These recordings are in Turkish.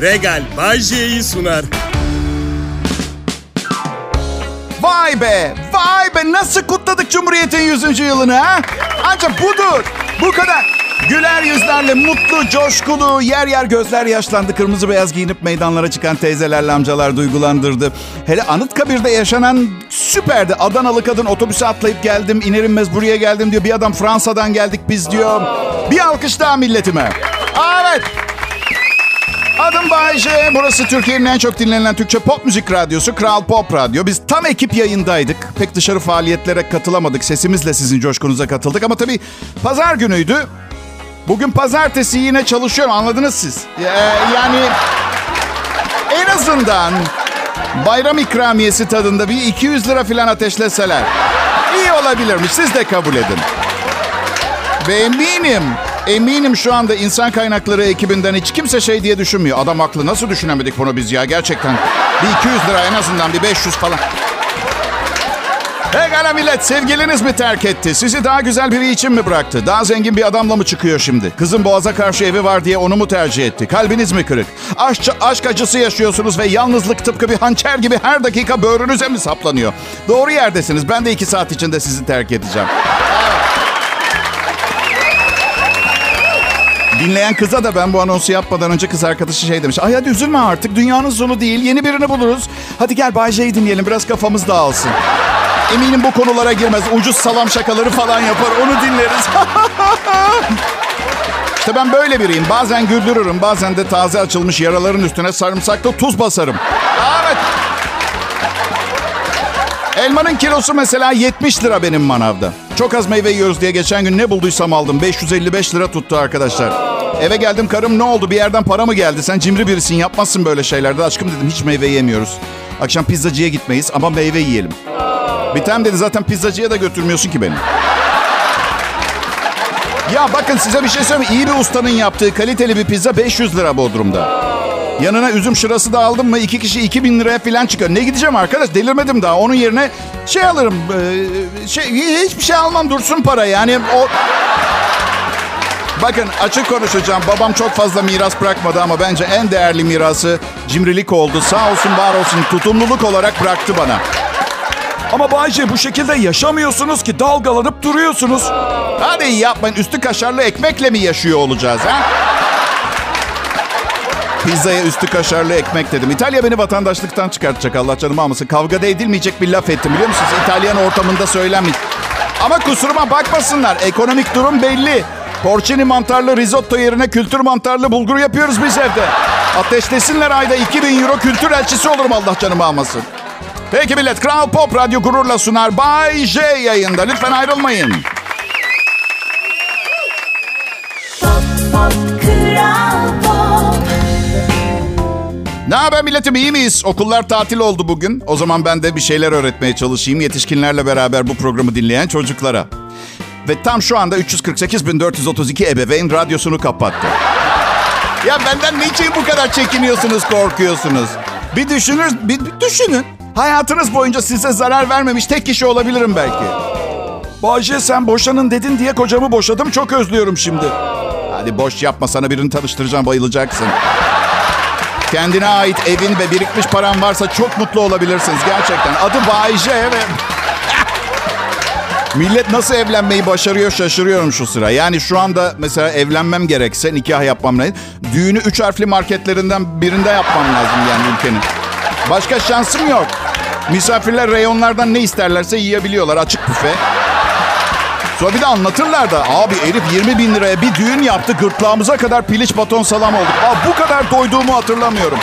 Regal Bay J'yi sunar. Vay be, vay be nasıl kutladık Cumhuriyet'in 100. yılını ha? Ancak budur, bu kadar. Güler yüzlerle, mutlu, coşkulu, yer yer gözler yaşlandı. Kırmızı beyaz giyinip meydanlara çıkan teyzelerle amcalar duygulandırdı. Hele Anıtkabir'de yaşanan süperdi. Adanalı kadın otobüse atlayıp geldim, iner inmez buraya geldim diyor. Bir adam Fransa'dan geldik biz diyor. Bir alkış daha milletime. Evet. Adım Bayece. Burası Türkiye'nin en çok dinlenen Türkçe pop müzik radyosu Kral Pop Radyo. Biz tam ekip yayındaydık. Pek dışarı faaliyetlere katılamadık. Sesimizle sizin coşkunuza katıldık. Ama tabii pazar günüydü. Bugün pazartesi yine çalışıyorum anladınız siz. Ee, yani en azından bayram ikramiyesi tadında bir 200 lira falan ateşleseler iyi olabilirmiş. Siz de kabul edin. Ve eminim, eminim şu anda insan kaynakları ekibinden hiç kimse şey diye düşünmüyor. Adam haklı nasıl düşünemedik bunu biz ya gerçekten. Bir 200 lira en azından bir 500 falan. Pekala millet sevgiliniz mi terk etti? Sizi daha güzel biri için mi bıraktı? Daha zengin bir adamla mı çıkıyor şimdi? Kızın boğaza karşı evi var diye onu mu tercih etti? Kalbiniz mi kırık? Aşk, aşk acısı yaşıyorsunuz ve yalnızlık tıpkı bir hançer gibi her dakika böğrünüze mi saplanıyor? Doğru yerdesiniz. Ben de iki saat içinde sizi terk edeceğim. Dinleyen kıza da ben bu anonsu yapmadan önce kız arkadaşı şey demiş. Ay hadi üzülme artık dünyanın sonu değil yeni birini buluruz. Hadi gel Bay J'yi dinleyelim biraz kafamız dağılsın. Eminim bu konulara girmez. Ucuz salam şakaları falan yapar. Onu dinleriz. İşte ben böyle biriyim. Bazen güldürürüm. Bazen de taze açılmış yaraların üstüne sarımsaklı tuz basarım. Evet. Elmanın kilosu mesela 70 lira benim manavda. Çok az meyve yiyoruz diye geçen gün ne bulduysam aldım. 555 lira tuttu arkadaşlar. Eve geldim karım ne oldu bir yerden para mı geldi? Sen cimri birisin yapmazsın böyle şeylerde. Aşkım dedim hiç meyve yemiyoruz. Akşam pizzacıya gitmeyiz ama meyve yiyelim. Bitem dedi zaten pizzacıya da götürmüyorsun ki beni. Ya bakın size bir şey söyleyeyim. İyi bir ustanın yaptığı kaliteli bir pizza 500 lira Bodrum'da. Yanına üzüm şırası da aldım mı iki kişi 2000 liraya falan çıkıyor. Ne gideceğim arkadaş delirmedim daha. Onun yerine şey alırım. E, şey, hiçbir şey almam dursun para. Yani o... Bakın açık konuşacağım. Babam çok fazla miras bırakmadı ama bence en değerli mirası cimrilik oldu. Sağ olsun var olsun tutumluluk olarak bıraktı bana. Ama Bayce bu şekilde yaşamıyorsunuz ki dalgalanıp duruyorsunuz. Hadi yapmayın üstü kaşarlı ekmekle mi yaşıyor olacağız ha? Pizzaya üstü kaşarlı ekmek dedim. İtalya beni vatandaşlıktan çıkartacak Allah canımı almasın. Kavgada edilmeyecek bir laf ettim biliyor musunuz? İtalyan ortamında söylenmiş. Ama kusuruma bakmasınlar. Ekonomik durum belli. Porcini mantarlı risotto yerine kültür mantarlı bulgur yapıyoruz biz evde. Ateşlesinler ayda 2000 euro kültür elçisi olurum Allah canımı almasın. Peki millet Kral Pop Radyo gururla sunar. Bay J yayında. Lütfen ayrılmayın. Pop, pop, pop. Ne haber milletim iyi miyiz? Okullar tatil oldu bugün. O zaman ben de bir şeyler öğretmeye çalışayım. Yetişkinlerle beraber bu programı dinleyen çocuklara. Ve tam şu anda 348.432 ebeveyn radyosunu kapattı. Ya benden niçin bu kadar çekiniyorsunuz, korkuyorsunuz? Bir düşünür, bir, bir düşünün. Hayatınız boyunca size zarar vermemiş tek kişi olabilirim belki. Bahçe sen boşanın dedin diye kocamı boşadım çok özlüyorum şimdi. Hadi boş yapma sana birini tanıştıracağım bayılacaksın. Kendine ait evin ve birikmiş paran varsa çok mutlu olabilirsiniz gerçekten. Adı Bayce evet. Millet nasıl evlenmeyi başarıyor şaşırıyorum şu sıra. Yani şu anda mesela evlenmem gerekse nikah yapmam lazım. Düğünü üç harfli marketlerinden birinde yapmam lazım yani ülkenin. Başka şansım yok. Misafirler reyonlardan ne isterlerse yiyebiliyorlar. Açık büfe. Sonra bir de anlatırlar da abi herif 20 bin liraya bir düğün yaptı gırtlağımıza kadar piliç baton salam olduk. Aa, bu kadar doyduğumu hatırlamıyorum.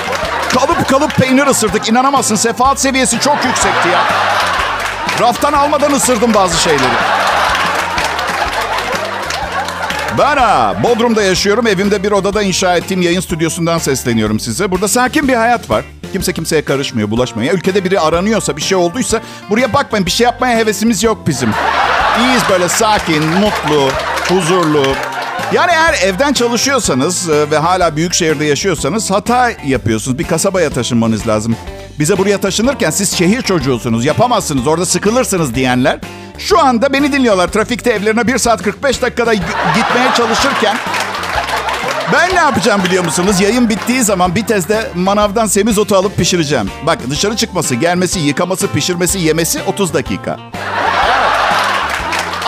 Kalıp kalıp peynir ısırdık inanamazsın sefaat seviyesi çok yüksekti ya. Raftan almadan ısırdım bazı şeyleri. Ben ha, Bodrum'da yaşıyorum. Evimde bir odada inşa ettiğim yayın stüdyosundan sesleniyorum size. Burada sakin bir hayat var. Kimse kimseye karışmıyor, bulaşmıyor. Ya, ülkede biri aranıyorsa, bir şey olduysa buraya bakmayın. Bir şey yapmaya hevesimiz yok bizim. İyiyiz böyle sakin, mutlu, huzurlu. Yani eğer evden çalışıyorsanız e, ve hala büyük şehirde yaşıyorsanız hata yapıyorsunuz. Bir kasabaya taşınmanız lazım. Bize buraya taşınırken siz şehir çocuğusunuz, yapamazsınız, orada sıkılırsınız diyenler şu anda beni dinliyorlar. Trafikte evlerine 1 saat 45 dakikada gitmeye çalışırken Ben ne yapacağım biliyor musunuz? Yayın bittiği zaman bir tezde manavdan semizotu alıp pişireceğim. Bak dışarı çıkması, gelmesi, yıkaması, pişirmesi, yemesi 30 dakika.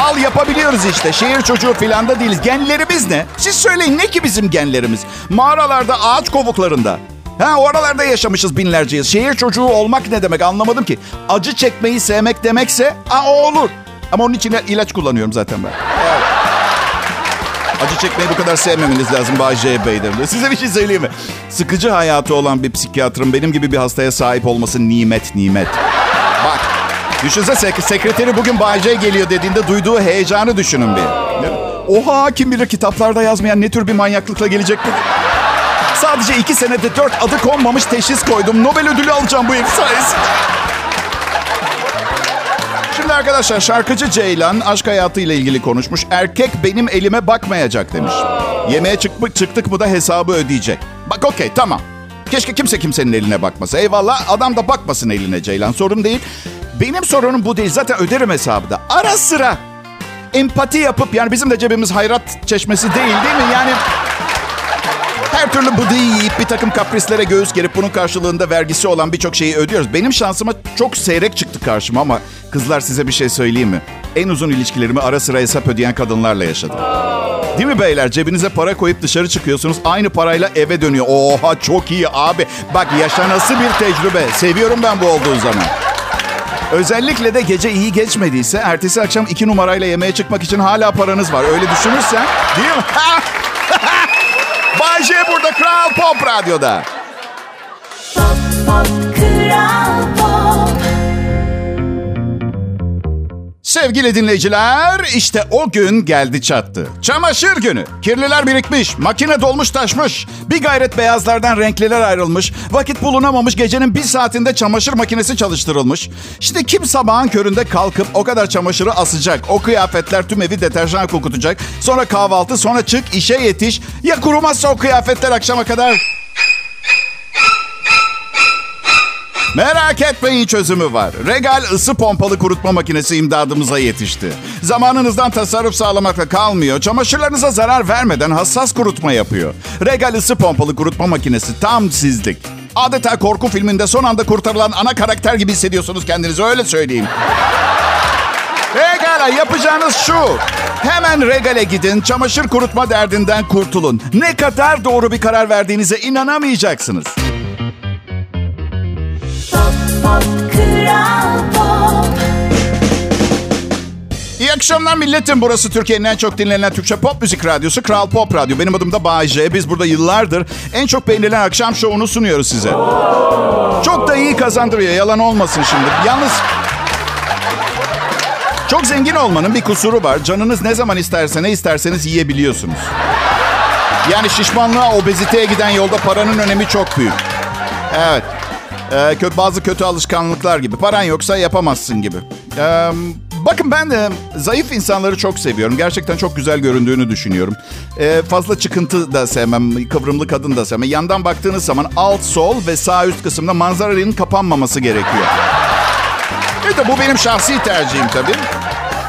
Al yapabiliyoruz işte. Şehir çocuğu filan da değiliz. Genlerimiz ne? Siz söyleyin ne ki bizim genlerimiz? Mağaralarda, ağaç kovuklarında. Ha oralarda yaşamışız binlerce yıl. Şehir çocuğu olmak ne demek anlamadım ki. Acı çekmeyi sevmek demekse a, o olur. Ama onun için ilaç kullanıyorum zaten ben. Acı çekmeyi bu kadar sevmemeniz lazım Bay J. Size bir şey söyleyeyim mi? Sıkıcı hayatı olan bir psikiyatrın benim gibi bir hastaya sahip olması nimet nimet. Bak düşünse sek- sekreteri bugün J geliyor dediğinde duyduğu heyecanı düşünün bir. Oha kim bilir kitaplarda yazmayan ne tür bir manyaklıkla gelecek bu. Sadece iki senede dört adı konmamış teşhis koydum. Nobel ödülü alacağım bu herif sayesinde. Şimdi arkadaşlar şarkıcı Ceylan aşk hayatıyla ilgili konuşmuş. Erkek benim elime bakmayacak demiş. Yemeğe çıktık, çıktık mı da hesabı ödeyecek. Bak okey tamam. Keşke kimse kimsenin eline bakmasa. Eyvallah adam da bakmasın eline Ceylan sorun değil. Benim sorunum bu değil zaten öderim hesabı. Ara sıra empati yapıp yani bizim de cebimiz hayrat çeşmesi değil değil mi? Yani her türlü bıdığı yiyip bir takım kaprislere göğüs gerip bunun karşılığında vergisi olan birçok şeyi ödüyoruz. Benim şansıma çok seyrek çıktı karşıma ama kızlar size bir şey söyleyeyim mi? En uzun ilişkilerimi ara sıra hesap ödeyen kadınlarla yaşadım. Değil mi beyler? Cebinize para koyup dışarı çıkıyorsunuz. Aynı parayla eve dönüyor. Oha çok iyi abi. Bak yaşanası bir tecrübe. Seviyorum ben bu olduğu zaman. Özellikle de gece iyi geçmediyse ertesi akşam iki numarayla yemeğe çıkmak için hala paranız var. Öyle düşünürsen değil mi? Bay J burada Kral Pop Radyo'da. Pop, pop, Kral Pop. Sevgili dinleyiciler, işte o gün geldi çattı. Çamaşır günü. Kirliler birikmiş, makine dolmuş taşmış. Bir gayret beyazlardan renkliler ayrılmış. Vakit bulunamamış, gecenin bir saatinde çamaşır makinesi çalıştırılmış. İşte kim sabahın köründe kalkıp o kadar çamaşırı asacak. O kıyafetler tüm evi deterjan kokutacak. Sonra kahvaltı, sonra çık, işe yetiş. Ya kurumazsa o kıyafetler akşama kadar... Merak etmeyin çözümü var. Regal ısı pompalı kurutma makinesi imdadımıza yetişti. Zamanınızdan tasarruf sağlamakla kalmıyor. Çamaşırlarınıza zarar vermeden hassas kurutma yapıyor. Regal ısı pompalı kurutma makinesi tam sizlik. Adeta korku filminde son anda kurtarılan ana karakter gibi hissediyorsunuz kendinizi öyle söyleyeyim. Regal'a yapacağınız şu. Hemen Regal'e gidin, çamaşır kurutma derdinden kurtulun. Ne kadar doğru bir karar verdiğinize inanamayacaksınız. İyi akşamlar milletim. Burası Türkiye'nin en çok dinlenen Türkçe pop müzik radyosu Kral Pop Radyo. Benim adım da Bayece. Biz burada yıllardır en çok beğenilen akşam şovunu sunuyoruz size. Çok da iyi kazandırıyor. Yalan olmasın şimdi. Yalnız çok zengin olmanın bir kusuru var. Canınız ne zaman isterse ne isterseniz yiyebiliyorsunuz. Yani şişmanlığa, obeziteye giden yolda paranın önemi çok büyük. Evet. Ee, bazı kötü alışkanlıklar gibi. Paran yoksa yapamazsın gibi. Ee, bakın ben de zayıf insanları çok seviyorum. Gerçekten çok güzel göründüğünü düşünüyorum. Ee, fazla çıkıntı da sevmem. Kıvrımlı kadın da sevmem. Yandan baktığınız zaman alt, sol ve sağ üst kısımda manzaranın kapanmaması gerekiyor. Evet bu benim şahsi tercihim tabii.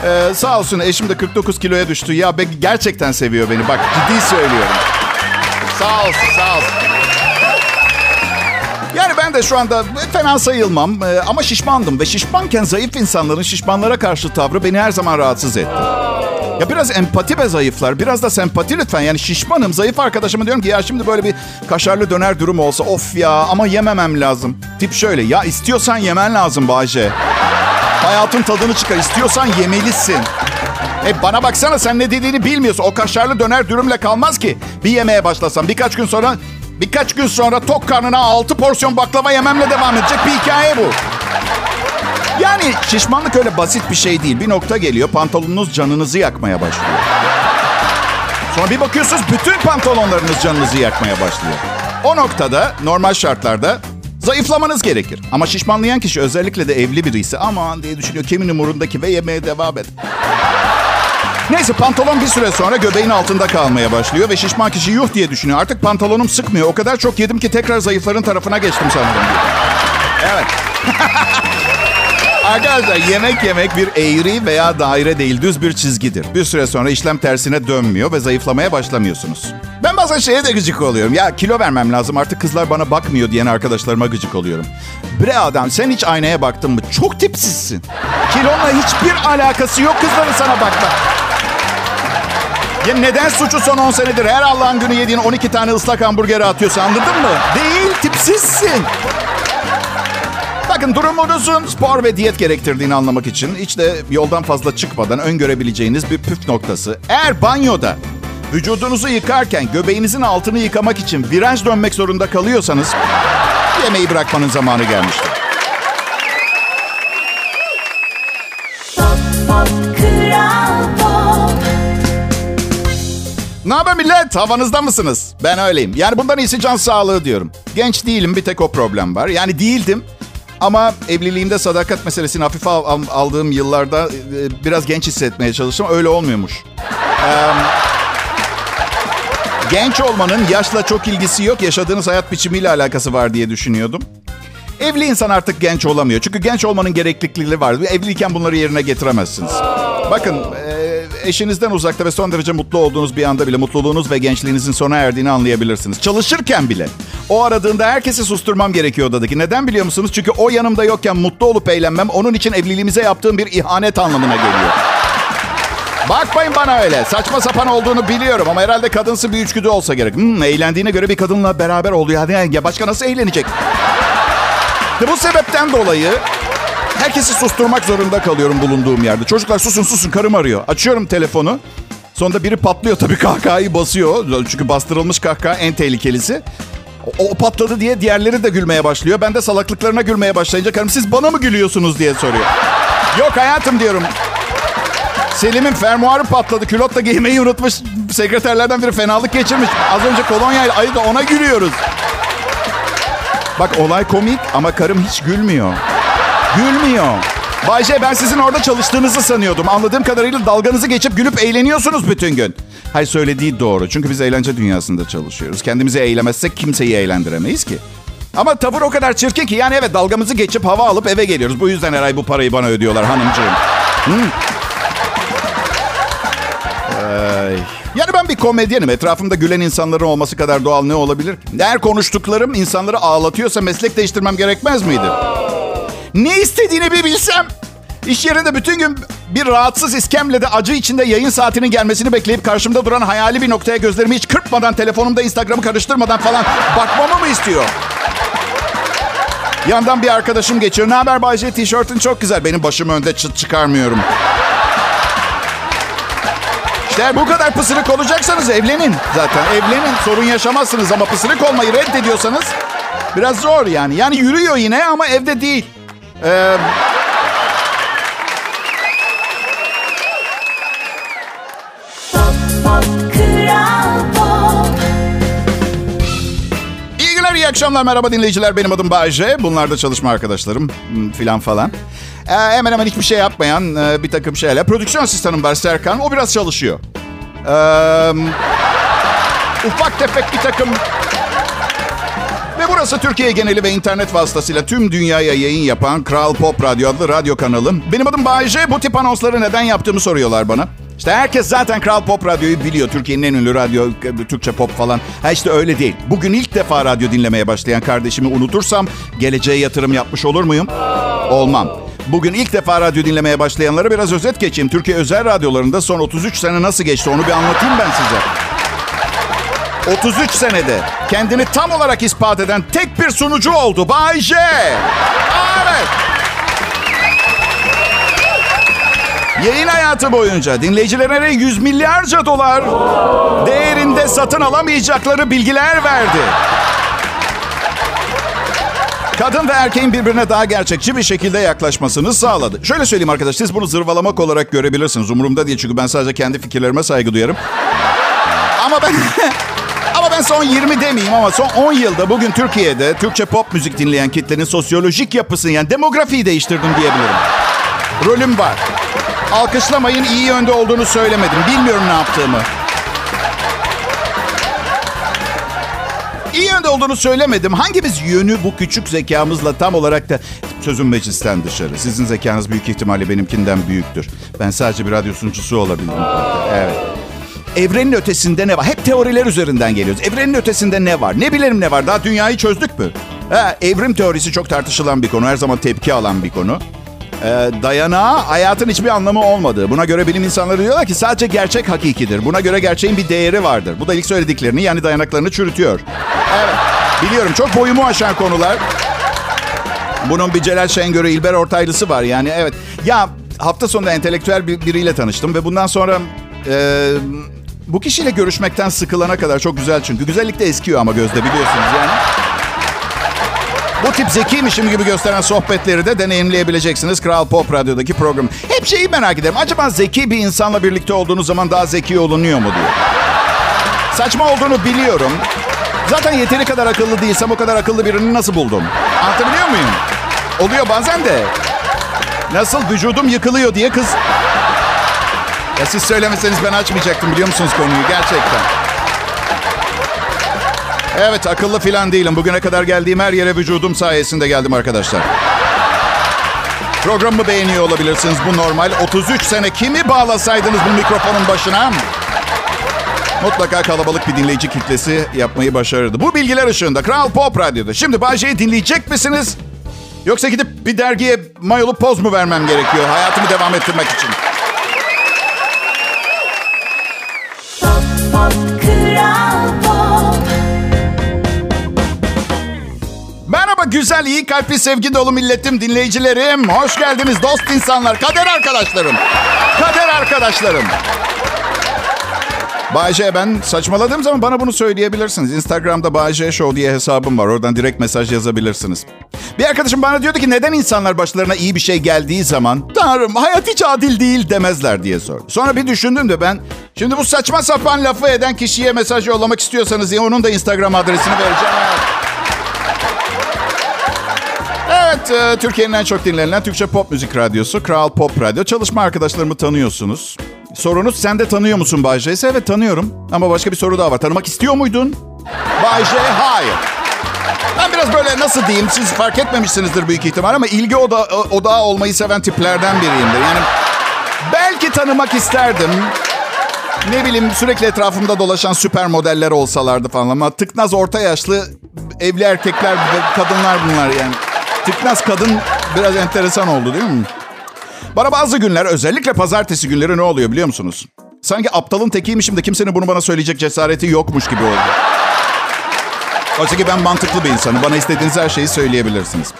Ee, sağ olsun eşim de 49 kiloya düştü. Ya be, gerçekten seviyor beni. Bak ciddi söylüyorum. Sağ olsun, sağ olsun. Yani ben de şu anda fena sayılmam Ee, ama şişmandım ve şişmanken zayıf insanların şişmanlara karşı tavrı beni her zaman rahatsız etti. Ya biraz empati be zayıflar, biraz da sempati lütfen. Yani şişmanım, zayıf arkadaşıma diyorum ki ya şimdi böyle bir kaşarlı döner durum olsa of ya ama yememem lazım. Tip şöyle ya istiyorsan yemen lazım Bahçe. Hayatın tadını çıkar, istiyorsan yemelisin. E bana baksana sen ne dediğini bilmiyorsun. O kaşarlı döner dürümle kalmaz ki. Bir yemeye başlasam birkaç gün sonra birkaç gün sonra tok karnına 6 porsiyon baklava yememle devam edecek bir hikaye bu. Yani şişmanlık öyle basit bir şey değil. Bir nokta geliyor pantolonunuz canınızı yakmaya başlıyor. Sonra bir bakıyorsunuz bütün pantolonlarınız canınızı yakmaya başlıyor. O noktada normal şartlarda zayıflamanız gerekir. Ama şişmanlayan kişi özellikle de evli biri ise aman diye düşünüyor kimin umurundaki ve yemeye devam et. Neyse pantolon bir süre sonra göbeğin altında kalmaya başlıyor ve şişman kişi yuh diye düşünüyor. Artık pantolonum sıkmıyor. O kadar çok yedim ki tekrar zayıfların tarafına geçtim sanırım. Evet. Arkadaşlar yemek yemek bir eğri veya daire değil düz bir çizgidir. Bir süre sonra işlem tersine dönmüyor ve zayıflamaya başlamıyorsunuz. Ben bazen şeye de gıcık oluyorum. Ya kilo vermem lazım artık kızlar bana bakmıyor diyen arkadaşlarıma gıcık oluyorum. Bre adam sen hiç aynaya baktın mı? Çok tipsizsin. Kilonla hiçbir alakası yok kızların sana bakma. Ya neden suçu son 10 senedir her Allah'ın günü yediğin 12 tane ıslak hamburgeri atıyorsa anladın mı? Değil tipsizsin. Bakın durumunuzun spor ve diyet gerektirdiğini anlamak için hiç de yoldan fazla çıkmadan öngörebileceğiniz bir püf noktası. Eğer banyoda vücudunuzu yıkarken göbeğinizin altını yıkamak için viraj dönmek zorunda kalıyorsanız yemeği bırakmanın zamanı gelmiştir. Ne haber millet? Havanızda mısınız? Ben öyleyim. Yani bundan iyisi can sağlığı diyorum. Genç değilim bir tek o problem var. Yani değildim. Ama evliliğimde sadakat meselesini hafife al- al- aldığım yıllarda e, biraz genç hissetmeye çalıştım. Öyle olmuyormuş. Genç olmanın yaşla çok ilgisi yok. Yaşadığınız hayat biçimiyle alakası var diye düşünüyordum. Evli insan artık genç olamıyor. Çünkü genç olmanın gereklilikleri var. Evliyken bunları yerine getiremezsiniz. Bakın e, eşinizden uzakta ve son derece mutlu olduğunuz bir anda bile mutluluğunuz ve gençliğinizin sona erdiğini anlayabilirsiniz. Çalışırken bile. O aradığında herkesi susturmam gerekiyor odadaki. Neden biliyor musunuz? Çünkü o yanımda yokken mutlu olup eğlenmem onun için evliliğimize yaptığım bir ihanet anlamına geliyor. Bakmayın bana öyle. Saçma sapan olduğunu biliyorum ama herhalde kadınsı bir üçgüdü olsa gerek. Hmm, eğlendiğine göre bir kadınla beraber oluyor. Hadi ya başka nasıl eğlenecek? Ve bu sebepten dolayı herkesi susturmak zorunda kalıyorum bulunduğum yerde. Çocuklar susun susun karım arıyor. Açıyorum telefonu. Sonunda biri patlıyor tabii kahkahayı basıyor. Çünkü bastırılmış kahkaha en tehlikelisi. O, o patladı diye diğerleri de gülmeye başlıyor. Ben de salaklıklarına gülmeye başlayınca karım siz bana mı gülüyorsunuz diye soruyor. Yok hayatım diyorum. Selim'in fermuarı patladı. Külot da giymeyi unutmuş. Sekreterlerden biri fenalık geçirmiş. Az önce kolonyayla ayı da ona gülüyoruz. Bak olay komik ama karım hiç gülmüyor. Gülmüyor. Bayce ben sizin orada çalıştığınızı sanıyordum. Anladığım kadarıyla dalganızı geçip gülüp eğleniyorsunuz bütün gün. Hayır söylediği doğru. Çünkü biz eğlence dünyasında çalışıyoruz. Kendimizi eğlemezsek kimseyi eğlendiremeyiz ki. Ama tavır o kadar çirkin ki. Yani evet dalgamızı geçip hava alıp eve geliyoruz. Bu yüzden her ay bu parayı bana ödüyorlar hanımcığım. Hmm. Ay. Yani ben bir komedyenim. Etrafımda gülen insanların olması kadar doğal ne olabilir? Eğer konuştuklarım insanları ağlatıyorsa meslek değiştirmem gerekmez miydi? Ne istediğini bir bilsem. İş yerinde bütün gün bir rahatsız iskemle de acı içinde yayın saatinin gelmesini bekleyip karşımda duran hayali bir noktaya gözlerimi hiç kırpmadan, telefonumda Instagram'ı karıştırmadan falan bakmamı mı istiyor? Yandan bir arkadaşım geçiyor. Ne haber Bayce? Tişörtün çok güzel. Benim başım önde çıt çıkarmıyorum. İşte bu kadar pısırık olacaksanız evlenin. Zaten evlenin. Sorun yaşamazsınız ama pısırık olmayı reddediyorsanız biraz zor yani. Yani yürüyor yine ama evde değil. Ee, iyi günler, iyi akşamlar. Merhaba dinleyiciler. Benim adım Bayce. Bunlar da çalışma arkadaşlarım hmm, filan falan. Ee, hemen hemen hiçbir şey yapmayan e, bir takım şeyler. Prodüksiyon asistanım var Serkan. O biraz çalışıyor. Ee, ufak tefek bir takım burası Türkiye geneli ve internet vasıtasıyla tüm dünyaya yayın yapan Kral Pop Radyo adlı radyo kanalım. Benim adım Bayece. Bu tip anonsları neden yaptığımı soruyorlar bana. İşte herkes zaten Kral Pop Radyo'yu biliyor. Türkiye'nin en ünlü radyo, Türkçe pop falan. Ha işte öyle değil. Bugün ilk defa radyo dinlemeye başlayan kardeşimi unutursam geleceğe yatırım yapmış olur muyum? Olmam. Bugün ilk defa radyo dinlemeye başlayanlara biraz özet geçeyim. Türkiye özel radyolarında son 33 sene nasıl geçti onu bir anlatayım ben size. 33 senede kendini tam olarak ispat eden tek bir sunucu oldu. Bay J. Evet. Yayın hayatı boyunca dinleyicilerine yüz milyarca dolar değerinde satın alamayacakları bilgiler verdi. Kadın ve erkeğin birbirine daha gerçekçi bir şekilde yaklaşmasını sağladı. Şöyle söyleyeyim arkadaşlar, siz bunu zırvalamak olarak görebilirsiniz. Umurumda değil çünkü ben sadece kendi fikirlerime saygı duyarım. Ama ben ben son 20 demeyeyim ama son 10 yılda bugün Türkiye'de Türkçe pop müzik dinleyen kitlenin sosyolojik yapısını yani demografiyi değiştirdim diyebilirim. Rolüm var. Alkışlamayın iyi yönde olduğunu söylemedim. Bilmiyorum ne yaptığımı. iyi yönde olduğunu söylemedim. Hangimiz yönü bu küçük zekamızla tam olarak da sözüm meclisten dışarı. Sizin zekanız büyük ihtimalle benimkinden büyüktür. Ben sadece bir radyo sunucusu olabildim. Evet. Evrenin ötesinde ne var? Hep teoriler üzerinden geliyoruz. Evrenin ötesinde ne var? Ne bilelim ne var? Daha dünyayı çözdük mü? Ha, evrim teorisi çok tartışılan bir konu. Her zaman tepki alan bir konu. Ee, dayanağı hayatın hiçbir anlamı olmadığı. Buna göre bilim insanları diyorlar ki sadece gerçek hakikidir. Buna göre gerçeğin bir değeri vardır. Bu da ilk söylediklerini yani dayanaklarını çürütüyor. Evet. Biliyorum çok boyumu aşan konular. Bunun bir Celal Şengör'ü, İlber Ortaylısı var yani evet. Ya hafta sonunda entelektüel bir, biriyle tanıştım ve bundan sonra e, bu kişiyle görüşmekten sıkılana kadar çok güzel çünkü. Güzellik de eskiyor ama gözde biliyorsunuz yani. Bu tip zekiymişim gibi gösteren sohbetleri de deneyimleyebileceksiniz Kral Pop Radyo'daki program. Hep şeyi merak ederim. Acaba zeki bir insanla birlikte olduğunuz zaman daha zeki olunuyor mu diye. Saçma olduğunu biliyorum. Zaten yeteri kadar akıllı değilsem o kadar akıllı birini nasıl buldum? Anlatabiliyor muyum? Oluyor bazen de. Nasıl vücudum yıkılıyor diye kız... Ya siz söylemeseniz ben açmayacaktım biliyor musunuz konuyu gerçekten. Evet akıllı filan değilim. Bugüne kadar geldiğim her yere vücudum sayesinde geldim arkadaşlar. Programımı beğeniyor olabilirsiniz. Bu normal. 33 sene kimi bağlasaydınız bu mikrofonun başına? Mutlaka kalabalık bir dinleyici kitlesi yapmayı başarırdı. Bu bilgiler ışığında Kral Pop Radyo'da. Şimdi Bayce'yi dinleyecek misiniz? Yoksa gidip bir dergiye mayolu poz mu vermem gerekiyor hayatımı devam ettirmek için? İyi kalpli, sevgi dolu milletim, dinleyicilerim. Hoş geldiniz dost insanlar, kader arkadaşlarım. Kader arkadaşlarım. Bayce ben saçmaladığım zaman bana bunu söyleyebilirsiniz. Instagram'da Bayce Show diye hesabım var. Oradan direkt mesaj yazabilirsiniz. Bir arkadaşım bana diyordu ki neden insanlar başlarına iyi bir şey geldiği zaman Tanrım hayat hiç adil değil demezler diye sordu. Sonra bir düşündüm de ben şimdi bu saçma sapan lafı eden kişiye mesaj yollamak istiyorsanız diye onun da Instagram adresini vereceğim. Evet, e, Türkiye'nin en çok dinlenilen Türkçe pop müzik radyosu Kral Pop Radyo. Çalışma arkadaşlarımı tanıyorsunuz. Sorunuz sen de tanıyor musun Bay J? ise Evet tanıyorum. Ama başka bir soru daha var. Tanımak istiyor muydun? Bay J, hayır. Ben biraz böyle nasıl diyeyim siz fark etmemişsinizdir büyük ihtimal ama ilgi oda, odağı olmayı seven tiplerden biriyimdir. Yani belki tanımak isterdim. Ne bileyim sürekli etrafımda dolaşan süper modeller olsalardı falan ama tıknaz orta yaşlı evli erkekler kadınlar bunlar yani. Tıknaz kadın biraz enteresan oldu değil mi? Bana bazı günler özellikle pazartesi günleri ne oluyor biliyor musunuz? Sanki aptalın tekiymişim de kimsenin bunu bana söyleyecek cesareti yokmuş gibi oldu. Oysa ki ben mantıklı bir insanım. Bana istediğiniz her şeyi söyleyebilirsiniz.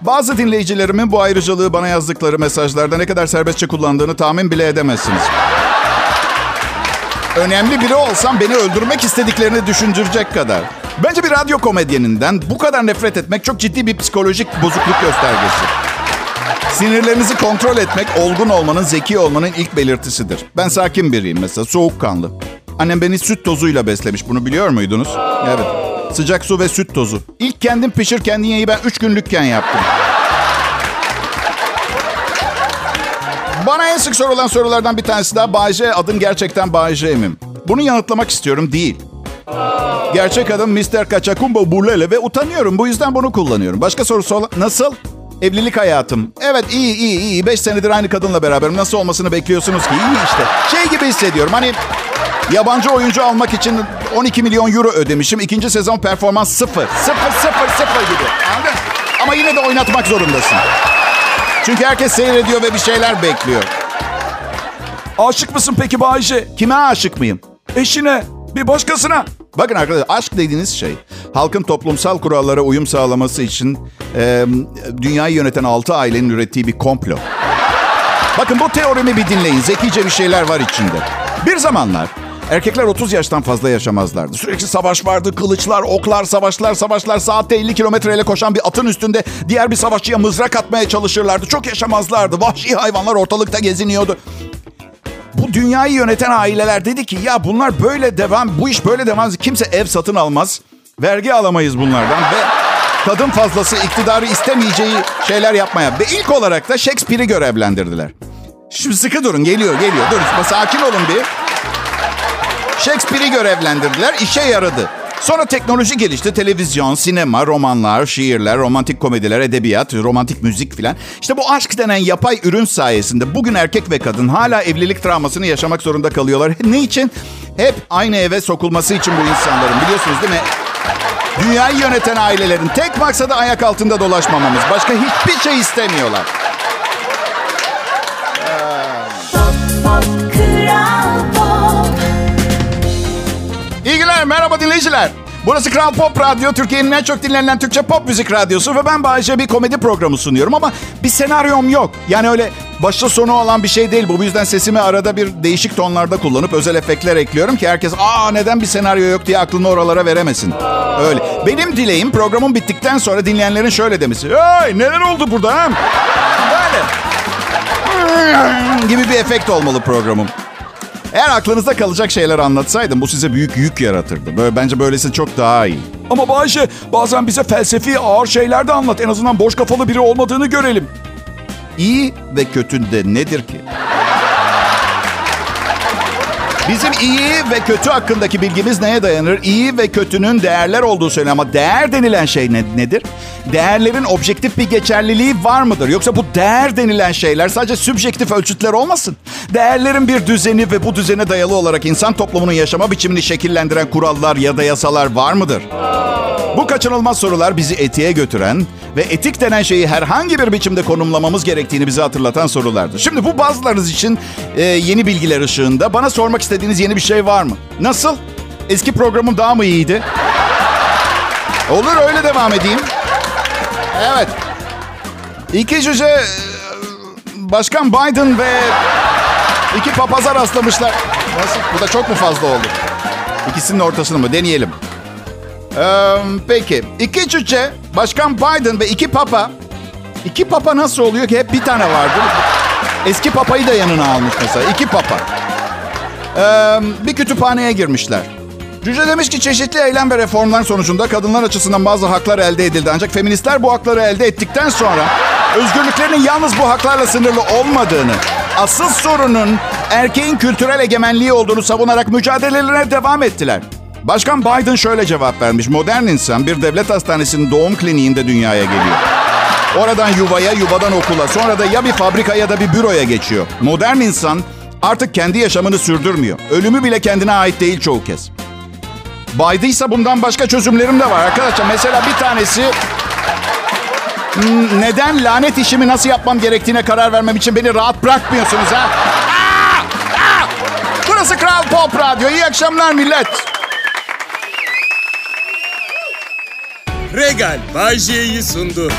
Bazı dinleyicilerimin bu ayrıcalığı bana yazdıkları mesajlarda ne kadar serbestçe kullandığını tahmin bile edemezsiniz. Önemli biri olsam beni öldürmek istediklerini düşündürecek kadar. Bence bir radyo komedyeninden bu kadar nefret etmek çok ciddi bir psikolojik bozukluk göstergesi. Sinirlerinizi kontrol etmek olgun olmanın, zeki olmanın ilk belirtisidir. Ben sakin biriyim mesela, soğukkanlı. Annem beni süt tozuyla beslemiş. Bunu biliyor muydunuz? Evet. Sıcak su ve süt tozu. İlk kendim pişir kendin yeyi ben 3 günlükken yaptım. Bana en sık sorulan sorulardan bir tanesi daha Bayce adım gerçekten Bayce mi? Bunu yanıtlamak istiyorum değil. Gerçek adım Mr. Kaçakumbo Bulele ve utanıyorum. Bu yüzden bunu kullanıyorum. Başka sorusu olan... Nasıl? Evlilik hayatım. Evet iyi iyi iyi. Beş senedir aynı kadınla beraberim. Nasıl olmasını bekliyorsunuz ki? İyi işte. Şey gibi hissediyorum. Hani yabancı oyuncu almak için 12 milyon euro ödemişim. İkinci sezon performans sıfır. Sıfır sıfır sıfır gibi. Anladın? Ama yine de oynatmak zorundasın. Çünkü herkes seyrediyor ve bir şeyler bekliyor. Aşık mısın peki Bayce? Kime aşık mıyım? Eşine. Bir başkasına. Bakın arkadaşlar aşk dediğiniz şey halkın toplumsal kurallara uyum sağlaması için e, dünyayı yöneten altı ailenin ürettiği bir komplo. Bakın bu teorimi bir dinleyin. Zekice bir şeyler var içinde. Bir zamanlar erkekler 30 yaştan fazla yaşamazlardı. Sürekli savaş vardı. Kılıçlar, oklar, savaşlar, savaşlar. Saatte 50 kilometreyle koşan bir atın üstünde diğer bir savaşçıya mızrak atmaya çalışırlardı. Çok yaşamazlardı. Vahşi hayvanlar ortalıkta geziniyordu. Bu dünyayı yöneten aileler dedi ki ya bunlar böyle devam, bu iş böyle devam. Kimse ev satın almaz. Vergi alamayız bunlardan ve kadın fazlası iktidarı istemeyeceği şeyler yapmaya. Ve ilk olarak da Shakespeare'i görevlendirdiler. Şimdi sıkı durun geliyor geliyor. Dur sakin olun bir. Shakespeare'i görevlendirdiler. işe yaradı. Sonra teknoloji gelişti. Televizyon, sinema, romanlar, şiirler, romantik komediler, edebiyat, romantik müzik filan. İşte bu aşk denen yapay ürün sayesinde bugün erkek ve kadın hala evlilik travmasını yaşamak zorunda kalıyorlar. Ne için? Hep aynı eve sokulması için bu insanların biliyorsunuz değil mi? Dünyayı yöneten ailelerin tek maksadı ayak altında dolaşmamamız. Başka hiçbir şey istemiyorlar. Merhaba dinleyiciler. Burası Kral Pop Radyo, Türkiye'nin en çok dinlenen Türkçe pop müzik radyosu ve ben Bayece bir komedi programı sunuyorum ama bir senaryom yok. Yani öyle başta sonu olan bir şey değil bu. Bu yüzden sesimi arada bir değişik tonlarda kullanıp özel efektler ekliyorum ki herkes aa neden bir senaryo yok diye aklını oralara veremesin. Öyle. Benim dileğim programın bittikten sonra dinleyenlerin şöyle demesi. Hey neler oldu burada ha? Böyle. gibi bir efekt olmalı programım. Eğer aklınızda kalacak şeyler anlatsaydım bu size büyük yük yaratırdı. Böyle, bence böylesi çok daha iyi. Ama Bayşe bazen bize felsefi ağır şeyler de anlat. En azından boş kafalı biri olmadığını görelim. İyi ve kötü de nedir ki? Bizim iyi ve kötü hakkındaki bilgimiz neye dayanır? İyi ve kötünün değerler olduğu söyleniyor ama değer denilen şey ne, nedir? Değerlerin objektif bir geçerliliği var mıdır? Yoksa bu değer denilen şeyler sadece sübjektif ölçütler olmasın? Değerlerin bir düzeni ve bu düzene dayalı olarak insan toplumunun yaşama biçimini şekillendiren kurallar ya da yasalar var mıdır? Bu kaçınılmaz sorular bizi etiğe götüren ve etik denen şeyi herhangi bir biçimde konumlamamız gerektiğini bize hatırlatan sorulardır. Şimdi bu bazılarınız için e, yeni bilgiler ışığında bana sormak istediğiniz yeni bir şey var mı? Nasıl? Eski programım daha mı iyiydi? Olur öyle devam edeyim. Evet. İki cüce e, Başkan Biden ve iki papaza rastlamışlar. Nasıl? Bu da çok mu fazla oldu? İkisinin ortasını mı? Deneyelim. Ee, peki. İki cüce, Başkan Biden ve iki papa. İki papa nasıl oluyor ki? Hep bir tane vardır. Eski papayı da yanına almış mesela. İki papa. Ee, bir kütüphaneye girmişler. Cüce demiş ki çeşitli eylem ve reformlar sonucunda kadınlar açısından bazı haklar elde edildi. Ancak feministler bu hakları elde ettikten sonra özgürlüklerinin yalnız bu haklarla sınırlı olmadığını, asıl sorunun erkeğin kültürel egemenliği olduğunu savunarak mücadelelerine devam ettiler. Başkan Biden şöyle cevap vermiş. Modern insan bir devlet hastanesinin doğum kliniğinde dünyaya geliyor. Oradan yuvaya, yuvadan okula, sonra da ya bir fabrika ya da bir büroya geçiyor. Modern insan artık kendi yaşamını sürdürmüyor. Ölümü bile kendine ait değil çoğu kez. Baydıysa bundan başka çözümlerim de var arkadaşlar. Mesela bir tanesi hmm, neden lanet işimi nasıl yapmam gerektiğine karar vermem için beni rahat bırakmıyorsunuz ha? Burası Kral Pop Radyo. İyi akşamlar millet. Regal Bay sundu.